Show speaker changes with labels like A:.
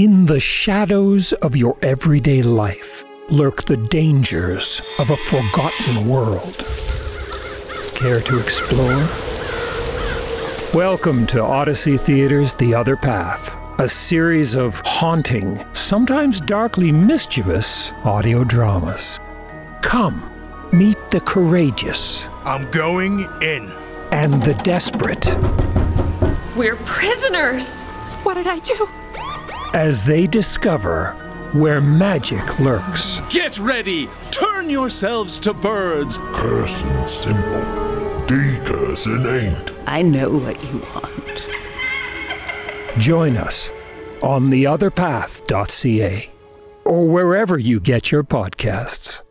A: In the shadows of your everyday life lurk the dangers of a forgotten world. Care to explore? Welcome to Odyssey Theatre's The Other Path, a series of haunting, sometimes darkly mischievous audio dramas. Come, meet the courageous
B: I'm going in.
A: and the desperate
C: We're prisoners!
D: What did I do?
A: As they discover where magic lurks.
E: Get ready! Turn yourselves to birds!
F: Person simple, decurson ain't.
D: I know what you want.
A: Join us on theotherpath.ca or wherever you get your podcasts.